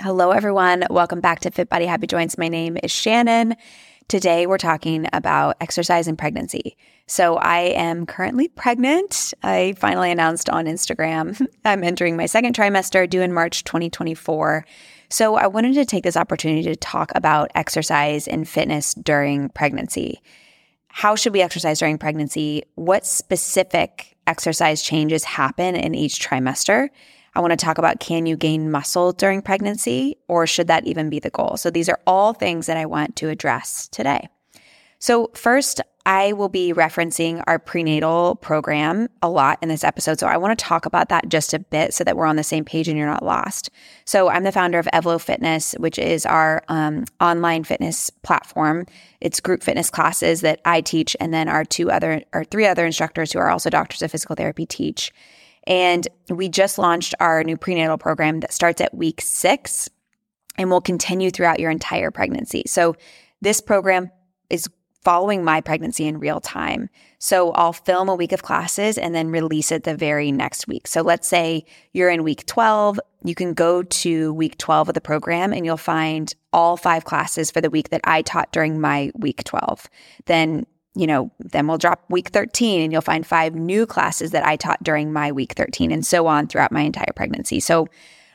Hello, everyone. Welcome back to Fit Body Happy Joints. My name is Shannon. Today, we're talking about exercise and pregnancy. So, I am currently pregnant. I finally announced on Instagram I'm entering my second trimester due in March 2024. So, I wanted to take this opportunity to talk about exercise and fitness during pregnancy. How should we exercise during pregnancy? What specific exercise changes happen in each trimester? I want to talk about can you gain muscle during pregnancy or should that even be the goal? So these are all things that I want to address today. So, first, I will be referencing our prenatal program a lot in this episode. So, I want to talk about that just a bit so that we're on the same page and you're not lost. So, I'm the founder of Evlo Fitness, which is our um, online fitness platform. It's group fitness classes that I teach, and then our two other or three other instructors who are also doctors of physical therapy teach. And we just launched our new prenatal program that starts at week six and will continue throughout your entire pregnancy. So, this program is following my pregnancy in real time. So, I'll film a week of classes and then release it the very next week. So, let's say you're in week 12, you can go to week 12 of the program and you'll find all five classes for the week that I taught during my week 12. Then you know, then we'll drop week 13 and you'll find five new classes that I taught during my week 13 and so on throughout my entire pregnancy. So,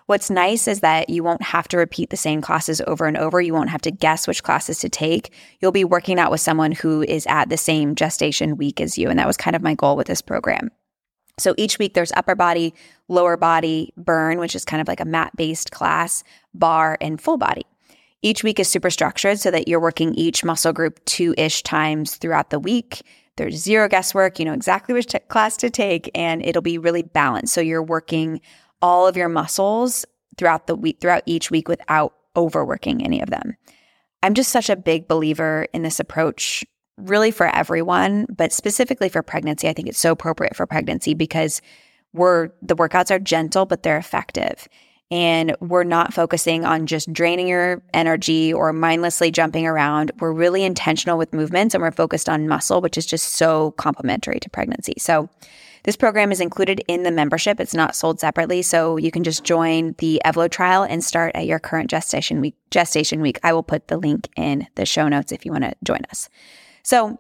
what's nice is that you won't have to repeat the same classes over and over. You won't have to guess which classes to take. You'll be working out with someone who is at the same gestation week as you. And that was kind of my goal with this program. So each week there's upper body, lower body, burn, which is kind of like a mat based class, barre, and full body. Each week is super structured so that you're working each muscle group two ish times throughout the week. There's zero guesswork. You know exactly which t- class to take, and it'll be really balanced. So you're working all of your muscles throughout the week, throughout each week without overworking any of them. I'm just such a big believer in this approach, really for everyone, but specifically for pregnancy. I think it's so appropriate for pregnancy because we're the workouts are gentle, but they're effective and we're not focusing on just draining your energy or mindlessly jumping around. We're really intentional with movements and we're focused on muscle, which is just so complementary to pregnancy. So, this program is included in the membership. It's not sold separately, so you can just join the Evlo trial and start at your current gestation week. Gestation week. I will put the link in the show notes if you want to join us. So,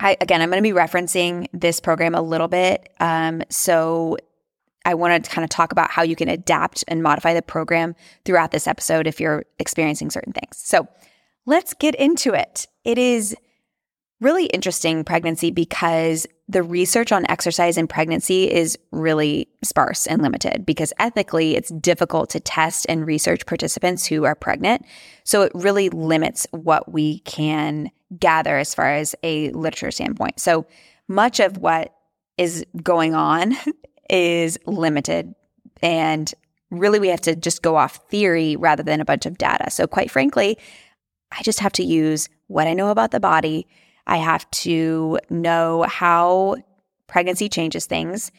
I, again, I'm going to be referencing this program a little bit. Um, so I want to kind of talk about how you can adapt and modify the program throughout this episode if you're experiencing certain things. So let's get into it. It is really interesting pregnancy because the research on exercise in pregnancy is really sparse and limited because ethically it's difficult to test and research participants who are pregnant. So it really limits what we can gather as far as a literature standpoint. So much of what is going on is limited. And really, we have to just go off theory rather than a bunch of data. So, quite frankly, I just have to use what I know about the body. I have to know how pregnancy changes things.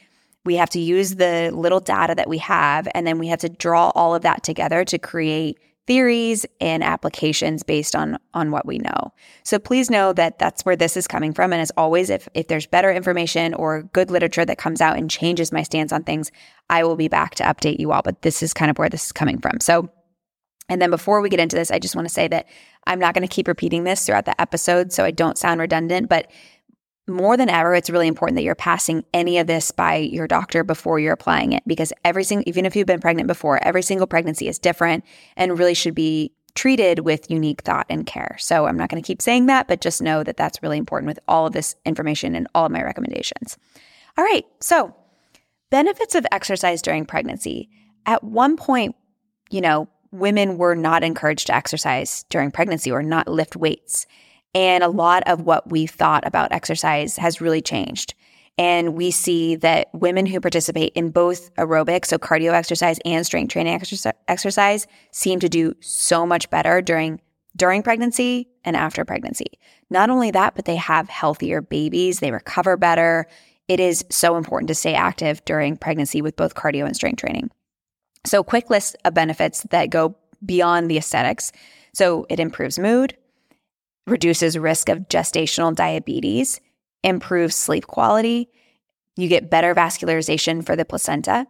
We have to use the little data that we have, and then we have to draw all of that together to create theories and applications based on on what we know. So please know that that's where this is coming from and as always if if there's better information or good literature that comes out and changes my stance on things, I will be back to update you all, but this is kind of where this is coming from. So and then before we get into this, I just want to say that I'm not going to keep repeating this throughout the episode so I don't sound redundant, but more than ever, it's really important that you're passing any of this by your doctor before you're applying it because every single, even if you've been pregnant before, every single pregnancy is different and really should be treated with unique thought and care. So I'm not going to keep saying that, but just know that that's really important with all of this information and all of my recommendations. All right. So benefits of exercise during pregnancy. At one point, you know, women were not encouraged to exercise during pregnancy or not lift weights. And a lot of what we thought about exercise has really changed. And we see that women who participate in both aerobic, so cardio exercise and strength training exercise, seem to do so much better during during pregnancy and after pregnancy. Not only that, but they have healthier babies, they recover better. It is so important to stay active during pregnancy with both cardio and strength training. So, quick list of benefits that go beyond the aesthetics. So, it improves mood, reduces risk of gestational diabetes, improves sleep quality, you get better vascularization for the placenta,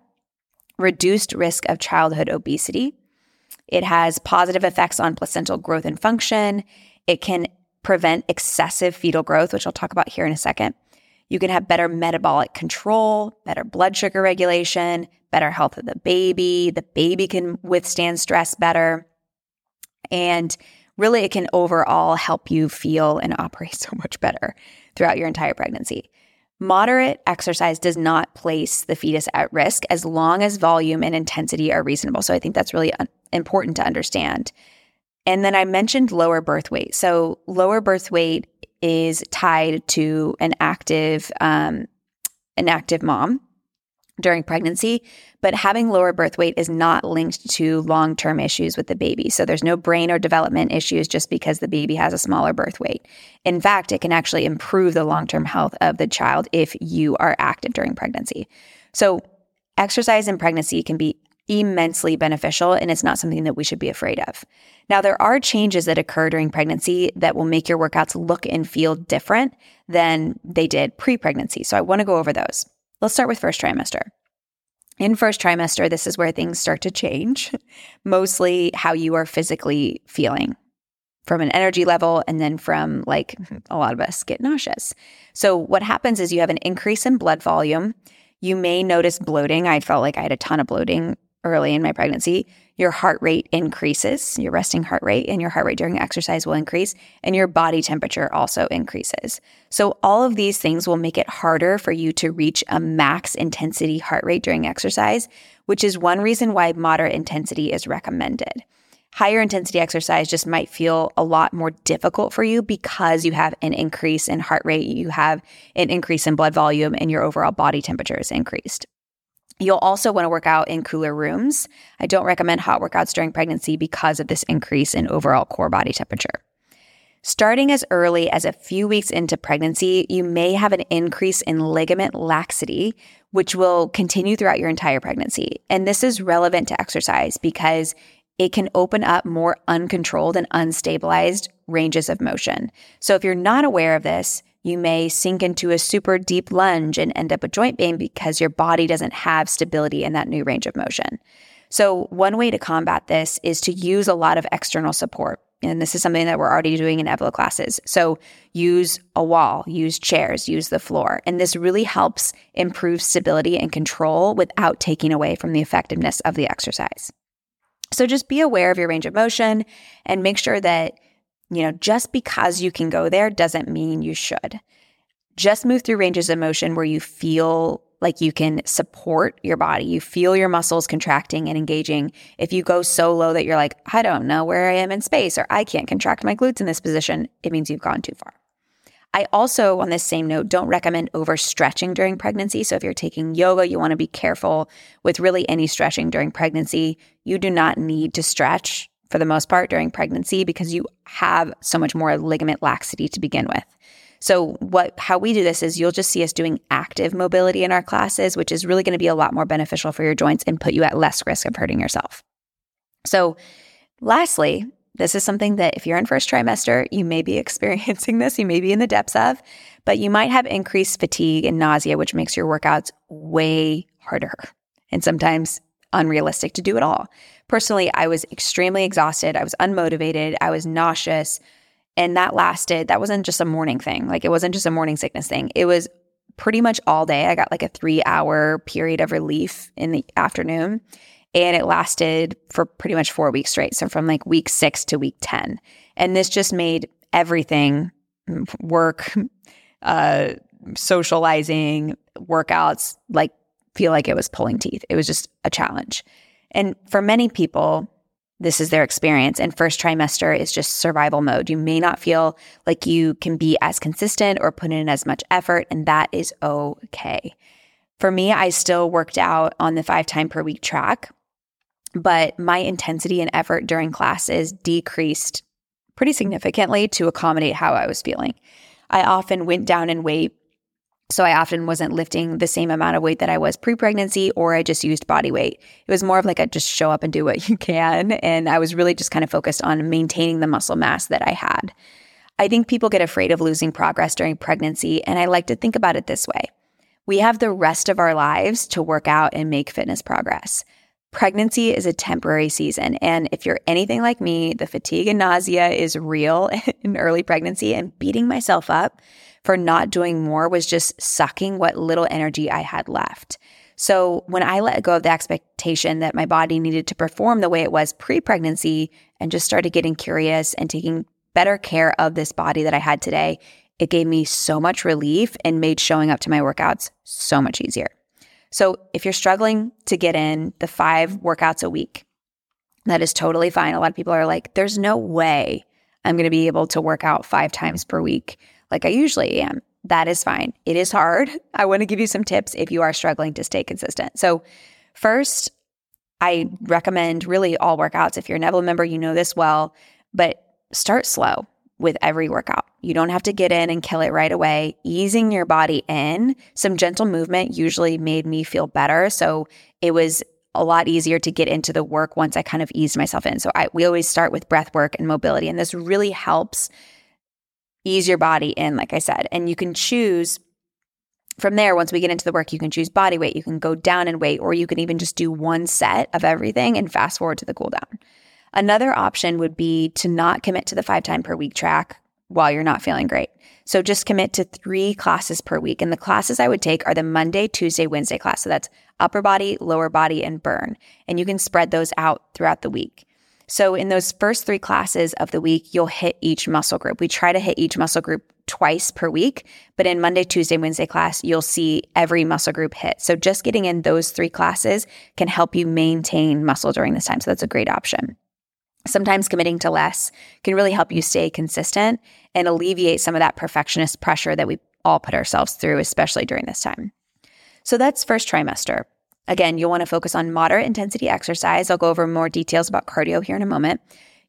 reduced risk of childhood obesity. It has positive effects on placental growth and function. It can prevent excessive fetal growth, which I'll talk about here in a second. You can have better metabolic control, better blood sugar regulation, better health of the baby. The baby can withstand stress better. And really, it can overall help you feel and operate so much better throughout your entire pregnancy. Moderate exercise does not place the fetus at risk as long as volume and intensity are reasonable. So I think that's really important to understand. And then I mentioned lower birth weight. So lower birth weight is tied to an active um, an active mom during pregnancy, but having lower birth weight is not linked to long term issues with the baby. So there's no brain or development issues just because the baby has a smaller birth weight. In fact, it can actually improve the long term health of the child if you are active during pregnancy. So exercise in pregnancy can be immensely beneficial and it's not something that we should be afraid of. Now, there are changes that occur during pregnancy that will make your workouts look and feel different than they did pre pregnancy. So I want to go over those. Let's start with first trimester. In first trimester, this is where things start to change, mostly how you are physically feeling from an energy level and then from like mm-hmm. a lot of us get nauseous. So, what happens is you have an increase in blood volume. You may notice bloating. I felt like I had a ton of bloating early in my pregnancy, your heart rate increases, your resting heart rate, and your heart rate during exercise will increase, and your body temperature also increases. So, all of these things will make it harder for you to reach a max intensity heart rate during exercise, which is one reason why moderate intensity is recommended. Higher intensity exercise just might feel a lot more difficult for you because you have an increase in heart rate, you have an increase in blood volume, and your overall body temperature is increased. You'll also want to work out in cooler rooms. I don't recommend hot workouts during pregnancy because of this increase in overall core body temperature. Starting as early as a few weeks into pregnancy, you may have an increase in ligament laxity, which will continue throughout your entire pregnancy. And this is relevant to exercise because it can open up more uncontrolled and unstabilized ranges of motion. So if you're not aware of this, you may sink into a super deep lunge and end up with joint pain because your body doesn't have stability in that new range of motion. So, one way to combat this is to use a lot of external support. And this is something that we're already doing in Evlo classes. So, use a wall, use chairs, use the floor. And this really helps improve stability and control without taking away from the effectiveness of the exercise. So, just be aware of your range of motion and make sure that you know, just because you can go there doesn't mean you should. Just move through ranges of motion where you feel like you can support your body. You feel your muscles contracting and engaging. If you go so low that you're like, I don't know where I am in space, or I can't contract my glutes in this position, it means you've gone too far. I also, on this same note, don't recommend overstretching during pregnancy. So if you're taking yoga, you want to be careful with really any stretching during pregnancy. You do not need to stretch for the most part during pregnancy because you have so much more ligament laxity to begin with. So what how we do this is you'll just see us doing active mobility in our classes, which is really going to be a lot more beneficial for your joints and put you at less risk of hurting yourself. So lastly, this is something that if you're in first trimester, you may be experiencing this, you may be in the depths of, but you might have increased fatigue and nausea, which makes your workouts way harder and sometimes unrealistic to do at all. Personally, I was extremely exhausted. I was unmotivated. I was nauseous. And that lasted, that wasn't just a morning thing. Like it wasn't just a morning sickness thing. It was pretty much all day. I got like a three hour period of relief in the afternoon. And it lasted for pretty much four weeks straight. So from like week six to week 10. And this just made everything work, uh, socializing, workouts, like feel like it was pulling teeth. It was just a challenge. And for many people, this is their experience. And first trimester is just survival mode. You may not feel like you can be as consistent or put in as much effort, and that is okay. For me, I still worked out on the five time per week track, but my intensity and effort during classes decreased pretty significantly to accommodate how I was feeling. I often went down in weight so I often wasn't lifting the same amount of weight that I was pre pregnancy, or I just used body weight. It was more of like a just show up and do what you can. And I was really just kind of focused on maintaining the muscle mass that I had. I think people get afraid of losing progress during pregnancy. And I like to think about it this way we have the rest of our lives to work out and make fitness progress. Pregnancy is a temporary season. And if you're anything like me, the fatigue and nausea is real in early pregnancy. And beating myself up for not doing more was just sucking what little energy I had left. So when I let go of the expectation that my body needed to perform the way it was pre pregnancy and just started getting curious and taking better care of this body that I had today, it gave me so much relief and made showing up to my workouts so much easier. So if you're struggling to get in the five workouts a week, that is totally fine. A lot of people are like, there's no way I'm going to be able to work out five times per week like I usually am. That is fine. It is hard. I want to give you some tips if you are struggling to stay consistent. So, first, I recommend really all workouts. If you're a Evlo member, you know this well, but start slow with every workout. You don't have to get in and kill it right away. Easing your body in, some gentle movement usually made me feel better. So it was a lot easier to get into the work once I kind of eased myself in. So I, we always start with breath work and mobility, and this really helps ease your body in, like I said. And you can choose from there, once we get into the work, you can choose body weight, you can go down in weight, or you can even just do one set of everything and fast forward to the cool down. Another option would be to not commit to the five time per week track while you're not feeling great. So just commit to three classes per week. And the classes I would take are the Monday, Tuesday, Wednesday class. So that's upper body, lower body, and burn. And you can spread those out throughout the week. So in those first three classes of the week, you'll hit each muscle group. We try to hit each muscle group twice per week, but in Monday, Tuesday, Wednesday class, you'll see every muscle group hit. So just getting in those three classes can help you maintain muscle during this time. So that's a great option. Sometimes committing to less can really help you stay consistent and alleviate some of that perfectionist pressure that we all put ourselves through, especially during this time. So that's first trimester. Again, you'll want to focus on moderate intensity exercise. I'll go over more details about cardio here in a moment.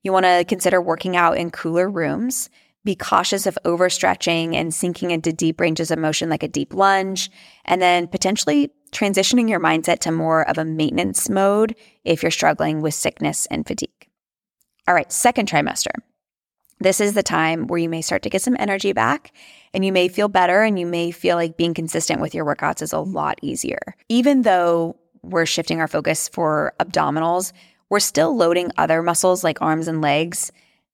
You want to consider working out in cooler rooms. Be cautious of overstretching and sinking into deep ranges of motion like a deep lunge, and then potentially transitioning your mindset to more of a maintenance mode if you're struggling with sickness and fatigue. All right, second trimester. This is the time where you may start to get some energy back and you may feel better and you may feel like being consistent with your workouts is a lot easier. Even though we're shifting our focus for abdominals, we're still loading other muscles like arms and legs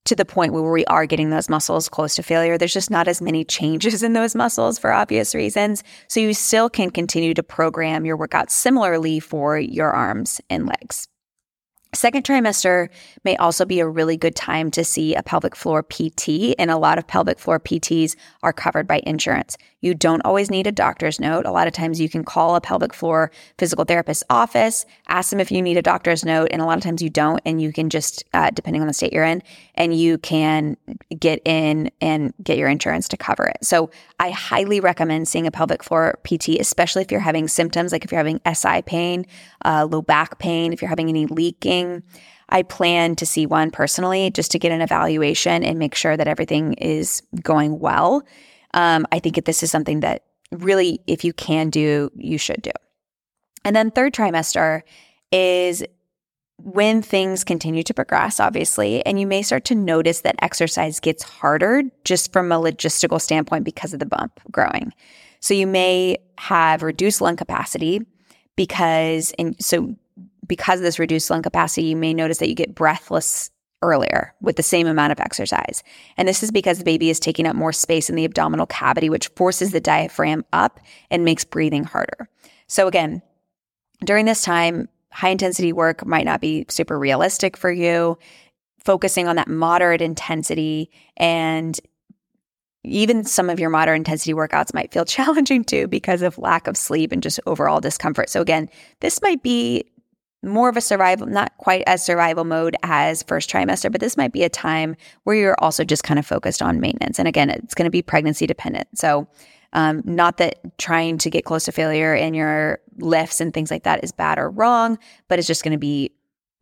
to the point where we are getting those muscles close to failure. There's just not as many changes in those muscles for obvious reasons. So you still can continue to program your workouts similarly for your arms and legs. Second trimester may also be a really good time to see a pelvic floor PT, and a lot of pelvic floor PTs are covered by insurance. You don't always need a doctor's note. A lot of times you can call a pelvic floor physical therapist office, ask them if you need a doctor's note, and a lot of times you don't, and you can just, uh, depending on the state you're in, and you can get in and get your insurance to cover it. So I highly recommend seeing a pelvic floor PT, especially if you're having symptoms like if you're having SI pain, uh, low back pain, if you're having any leaking. I plan to see one personally just to get an evaluation and make sure that everything is going well. Um, I think this is something that really, if you can do, you should do. And then third trimester is when things continue to progress, obviously, and you may start to notice that exercise gets harder just from a logistical standpoint because of the bump growing. So you may have reduced lung capacity because, and so because of this reduced lung capacity, you may notice that you get breathless earlier with the same amount of exercise. And this is because the baby is taking up more space in the abdominal cavity, which forces the diaphragm up and makes breathing harder. So, again, during this time, high intensity work might not be super realistic for you. Focusing on that moderate intensity and even some of your moderate intensity workouts might feel challenging too because of lack of sleep and just overall discomfort. So, again, this might be more of a survival, not quite as survival mode as first trimester, but this might be a time where you're also just kind of focused on maintenance. And again, it's going to be pregnancy dependent. So, um, not that trying to get close to failure in your lifts and things like that is bad or wrong, but it's just going to be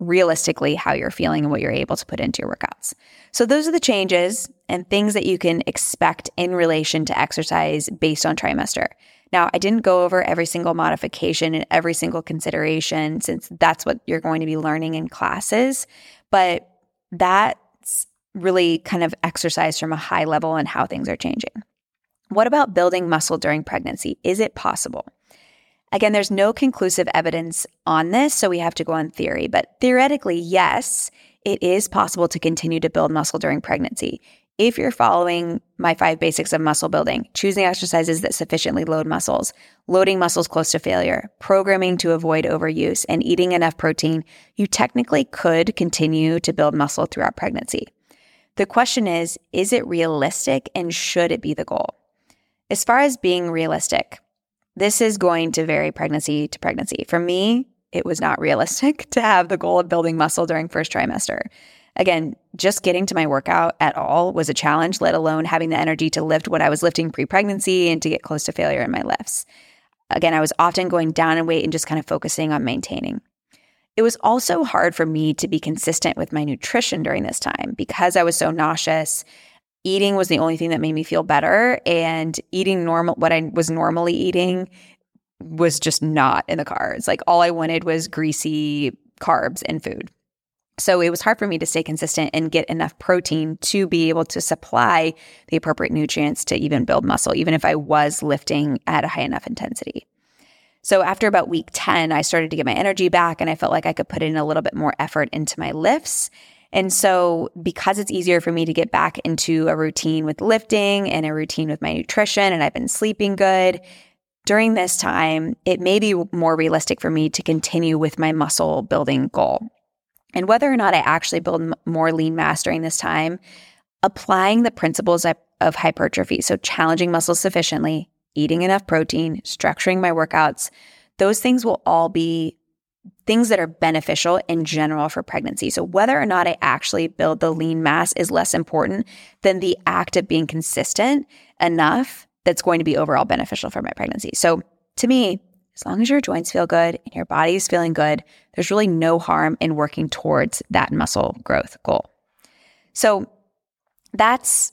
realistically how you're feeling and what you're able to put into your workouts. So, those are the changes and things that you can expect in relation to exercise based on trimester. Now, I didn't go over every single modification and every single consideration since that's what you're going to be learning in classes, but that's really kind of exercise from a high level and how things are changing. What about building muscle during pregnancy? Is it possible? Again, there's no conclusive evidence on this, so we have to go on theory. But theoretically, yes, it is possible to continue to build muscle during pregnancy. If you're following my five basics of muscle building, choosing exercises that sufficiently load muscles, loading muscles close to failure, programming to avoid overuse, and eating enough protein, you technically could continue to build muscle throughout pregnancy. The question is is it realistic and should it be the goal? As far as being realistic, this is going to vary pregnancy to pregnancy. For me, it was not realistic to have the goal of building muscle during first trimester. Again, just getting to my workout at all was a challenge, let alone having the energy to lift what I was lifting pre pregnancy and to get close to failure in my lifts. Again, I was often going down in weight and just kind of focusing on maintaining. It was also hard for me to be consistent with my nutrition during this time because I was so nauseous. Eating was the only thing that made me feel better, and eating normal, what I was normally eating, was just not in the cards. Like all I wanted was greasy carbs and food. So it was hard for me to stay consistent and get enough protein to be able to supply the appropriate nutrients to even build muscle, even if I was lifting at a high enough intensity. So after about week 10, I started to get my energy back and I felt like I could put in a little bit more effort into my lifts. And so, because it's easier for me to get back into a routine with lifting and a routine with my nutrition, and I've been sleeping good, during this time, it may be more realistic for me to continue with my muscle building goal. And whether or not I actually build more lean mass during this time, applying the principles of hypertrophy, so challenging muscles sufficiently, eating enough protein, structuring my workouts, those things will all be things that are beneficial in general for pregnancy. So whether or not I actually build the lean mass is less important than the act of being consistent enough that's going to be overall beneficial for my pregnancy. So to me, as long as your joints feel good and your body is feeling good, there's really no harm in working towards that muscle growth goal. So that's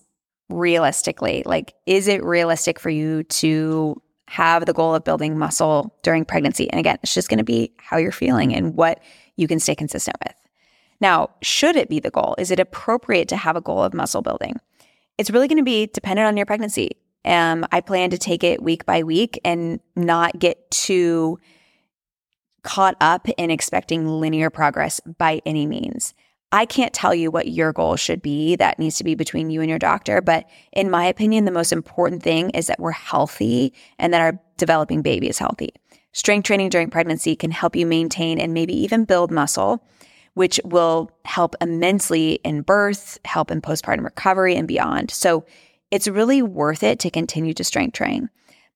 realistically like, is it realistic for you to have the goal of building muscle during pregnancy? And again, it's just going to be how you're feeling and what you can stay consistent with. Now, should it be the goal? Is it appropriate to have a goal of muscle building? It's really going to be dependent on your pregnancy. Um, I plan to take it week by week and not get too caught up in expecting linear progress by any means. I can't tell you what your goal should be. That needs to be between you and your doctor. But in my opinion, the most important thing is that we're healthy and that our developing baby is healthy. Strength training during pregnancy can help you maintain and maybe even build muscle, which will help immensely in birth, help in postpartum recovery, and beyond. So it's really worth it to continue to strength train.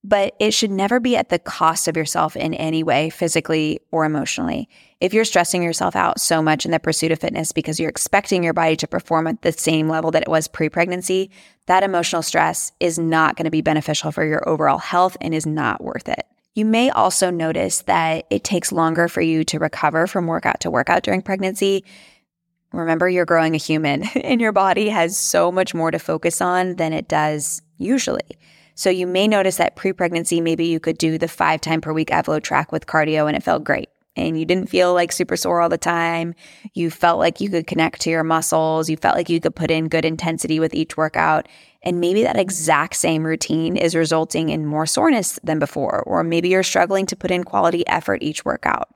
But it should never be at the cost of yourself in any way, physically or emotionally. If you're stressing yourself out so much in the pursuit of fitness because you're expecting your body to perform at the same level that it was pre pregnancy, that emotional stress is not going to be beneficial for your overall health and is not worth it. You may also notice that it takes longer for you to recover from workout to workout during pregnancy Remember, you're growing a human and your body has so much more to focus on than it does usually. So you may notice that pre pregnancy, maybe you could do the five time per week Evlo track with cardio and it felt great. And you didn't feel like super sore all the time. You felt like you could connect to your muscles. You felt like you could put in good intensity with each workout. And maybe that exact same routine is resulting in more soreness than before. Or maybe you're struggling to put in quality effort each workout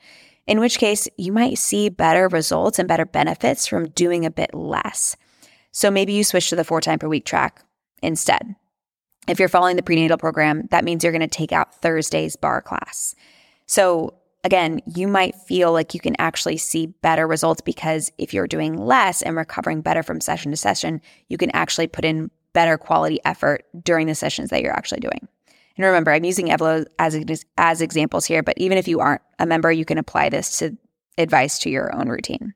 in which case you might see better results and better benefits from doing a bit less. So maybe you switch to the four time per week track instead. If you're following the prenatal program, that means you're going to take out Thursday's barre class. So again, you might feel like you can actually see better results because if you're doing less and recovering better from session to session, you can actually put in better quality effort during the sessions that you're actually doing. And remember, I'm using Evlo as as examples here, but even if you aren't a member, you can apply this to advice to your own routine.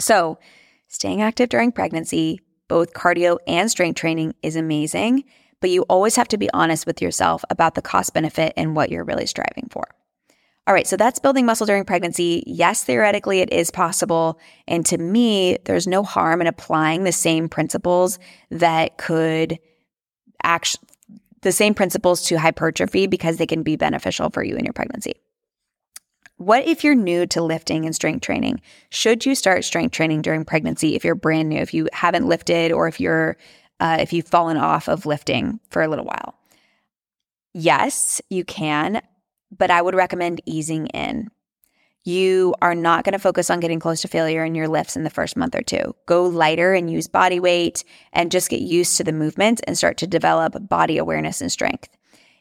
So, staying active during pregnancy, both cardio and strength training is amazing, but you always have to be honest with yourself about the cost benefit and what you're really striving for. All right, so that's building muscle during pregnancy. Yes, theoretically, it is possible. And to me, there's no harm in applying the same principles that could actually the same principles to hypertrophy because they can be beneficial for you in your pregnancy. What if you're new to lifting and strength training? Should you start strength training during pregnancy if you're brand new, if you haven't lifted, or if you're uh, if you've fallen off of lifting for a little while? Yes, you can, but I would recommend easing in. You are not going to focus on getting close to failure in your lifts in the first month or two. Go lighter and use body weight and just get used to the movement and start to develop body awareness and strength.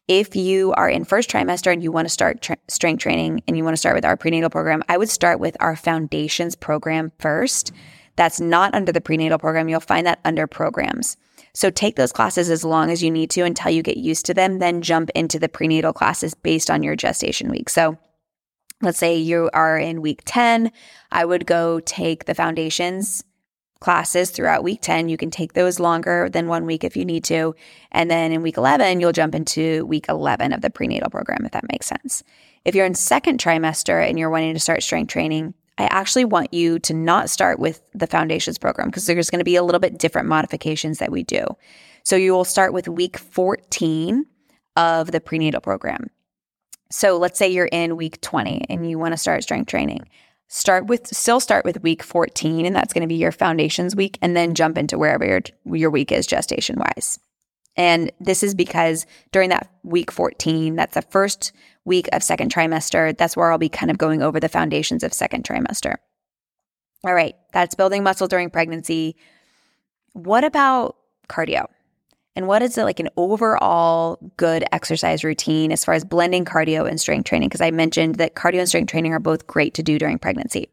If you are in first trimester and you want to start tra- strength training and you want to start with our prenatal program, I would start with our foundations program first. That's not under the prenatal program. You'll find that under programs. So take those classes as long as you need to until you get used to them, then jump into the prenatal classes based on your gestation week. So let's say you are in week 10, I would go take the foundations classes throughout week 10. You can take those longer than one week if you need to. And then in week 11, you'll jump into week 11 of the prenatal program, if that makes sense. If you're in second trimester and you're wanting to start strength training, I actually want you to not start with the foundations program because there's going to be a little bit different modifications that we do. So you will start with week 14 of the prenatal program. So let's say you're in week 20 and you want to start strength training. Start with still start with week 14 and that's going to be your foundations week and then jump into wherever your your week is gestation wise. And this is because during that week 14, that's the first week of second trimester, that's where I'll be kind of going over the foundations of second trimester. All right, that's building muscle during pregnancy. What about cardio? And what is it like an overall good exercise routine as far as blending cardio and strength training? Because I mentioned that cardio and strength training are both great to do during pregnancy.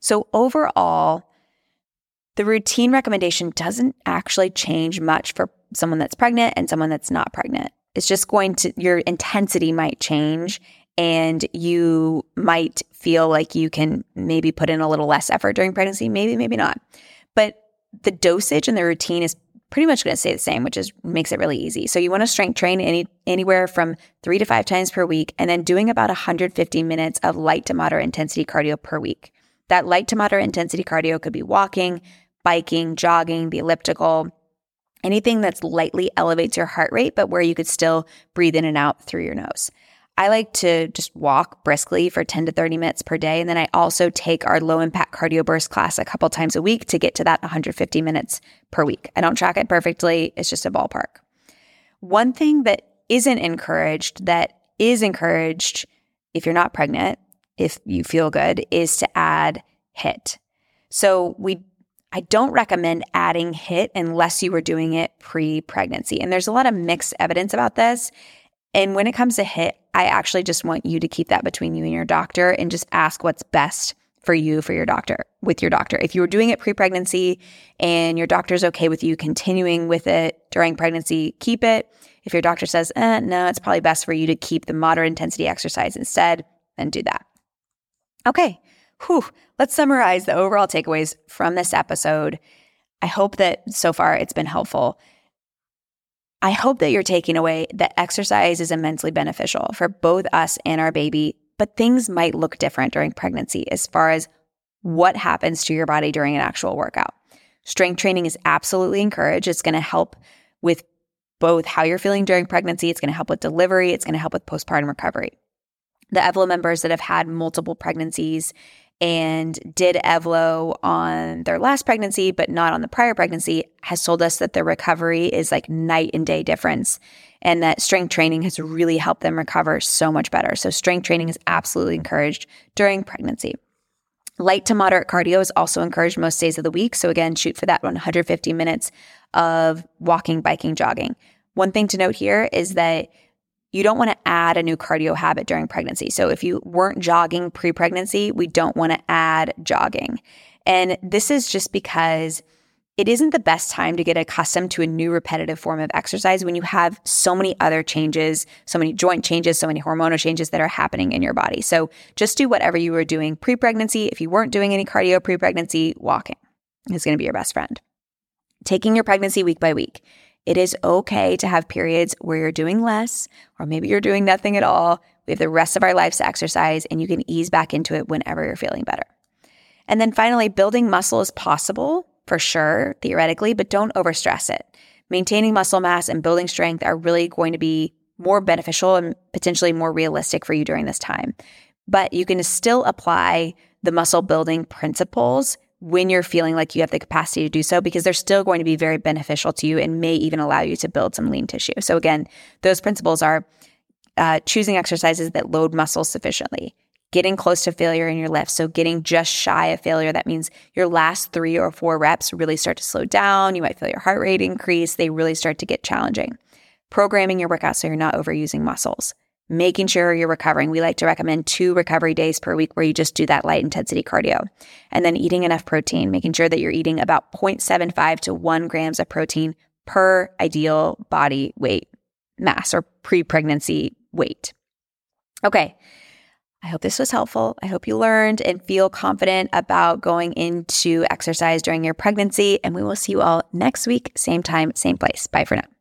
So, overall, the routine recommendation doesn't actually change much for someone that's pregnant and someone that's not pregnant. It's just going to, your intensity might change and you might feel like you can maybe put in a little less effort during pregnancy, maybe, maybe not. But the dosage and the routine is pretty much going to stay the same, which is makes it really easy. So you want to strength train any anywhere from 3 to 5 times per week and then doing about 150 minutes of light to moderate intensity cardio per week. That light to moderate intensity cardio could be walking, biking, jogging, the elliptical, anything that's lightly elevates your heart rate but where you could still breathe in and out through your nose. I like to just walk briskly for 10 to 30 minutes per day. And then I also take our low impact cardio burst class a couple times a week to get to that 150 minutes per week. I don't track it perfectly, it's just a ballpark. One thing that isn't encouraged, that is encouraged if you're not pregnant, if you feel good, is to add HIIT. So we I don't recommend adding HIIT unless you were doing it pre pregnancy. And there's a lot of mixed evidence about this. And when it comes to HIIT, I actually just want you to keep that between you and your doctor and just ask what's best for you for your doctor with your doctor. If you were doing it pre-pregnancy and your doctor's okay with you continuing with it during pregnancy, keep it. If your doctor says, eh, no, it's probably best for you to keep the moderate intensity exercise instead, then do that. Okay, Whew. let's summarize the overall takeaways from this episode. I hope that so far it's been helpful. I hope that you're taking away that exercise is immensely beneficial for both us and our baby, but things might look different during pregnancy as far as what happens to your body during an actual workout. Strength training is absolutely encouraged. It's going to help with both how you're feeling during pregnancy, it's going to help with delivery, it's going to help with postpartum recovery. The Evlo members that have had multiple pregnancies and did Evlo on their last pregnancy, but not on the prior pregnancy, has told us that their recovery is like night and day difference and that strength training has really helped them recover so much better. So, strength training is absolutely encouraged during pregnancy. Light to moderate cardio is also encouraged most days of the week. So, again, shoot for that 150 minutes of walking, biking, jogging. One thing to note here is that you don't want to add a new cardio habit during pregnancy. So if you weren't jogging pre pregnancy, we don't want to add jogging. And this is just because it isn't the best time to get accustomed to a new repetitive form of exercise when you have so many other changes, so many joint changes, so many hormonal changes that are happening in your body. So just do whatever you were doing pre pregnancy. If you weren't doing any cardio pre pregnancy, walking is going to be your best friend. Taking your pregnancy week by week. It is okay to have periods where you're doing less, or maybe you're doing nothing at all. We have the rest of our lives to exercise, and you can ease back into it whenever you're feeling better. And then finally, building muscle is possible for sure, theoretically, but don't overstress it. Maintaining muscle mass and building strength are really going to be more beneficial and potentially more realistic for you during this time. But you can still apply the muscle building principles when you're feeling like you have the capacity to do so because they're still going to be very beneficial to you and may even allow you to build some lean tissue. So again, those principles are uh, choosing exercises that load muscles sufficiently, getting close to failure in your lifts. So, getting just shy of failure. That means your last three or four reps really start to slow down. You might feel your heart rate increase. They really start to get challenging. Programming your workout so you're not overusing muscles. Making sure you're recovering. We like to recommend two recovery days per week where you just do that light intensity cardio. And then eating enough protein, making sure that you're eating about 0.75 to 1 grams of protein per ideal body weight mass or pre pregnancy weight. Okay. I hope this was helpful. I hope you learned and feel confident about going into exercise during your pregnancy. And we will see you all next week, same time, same place. Bye for now.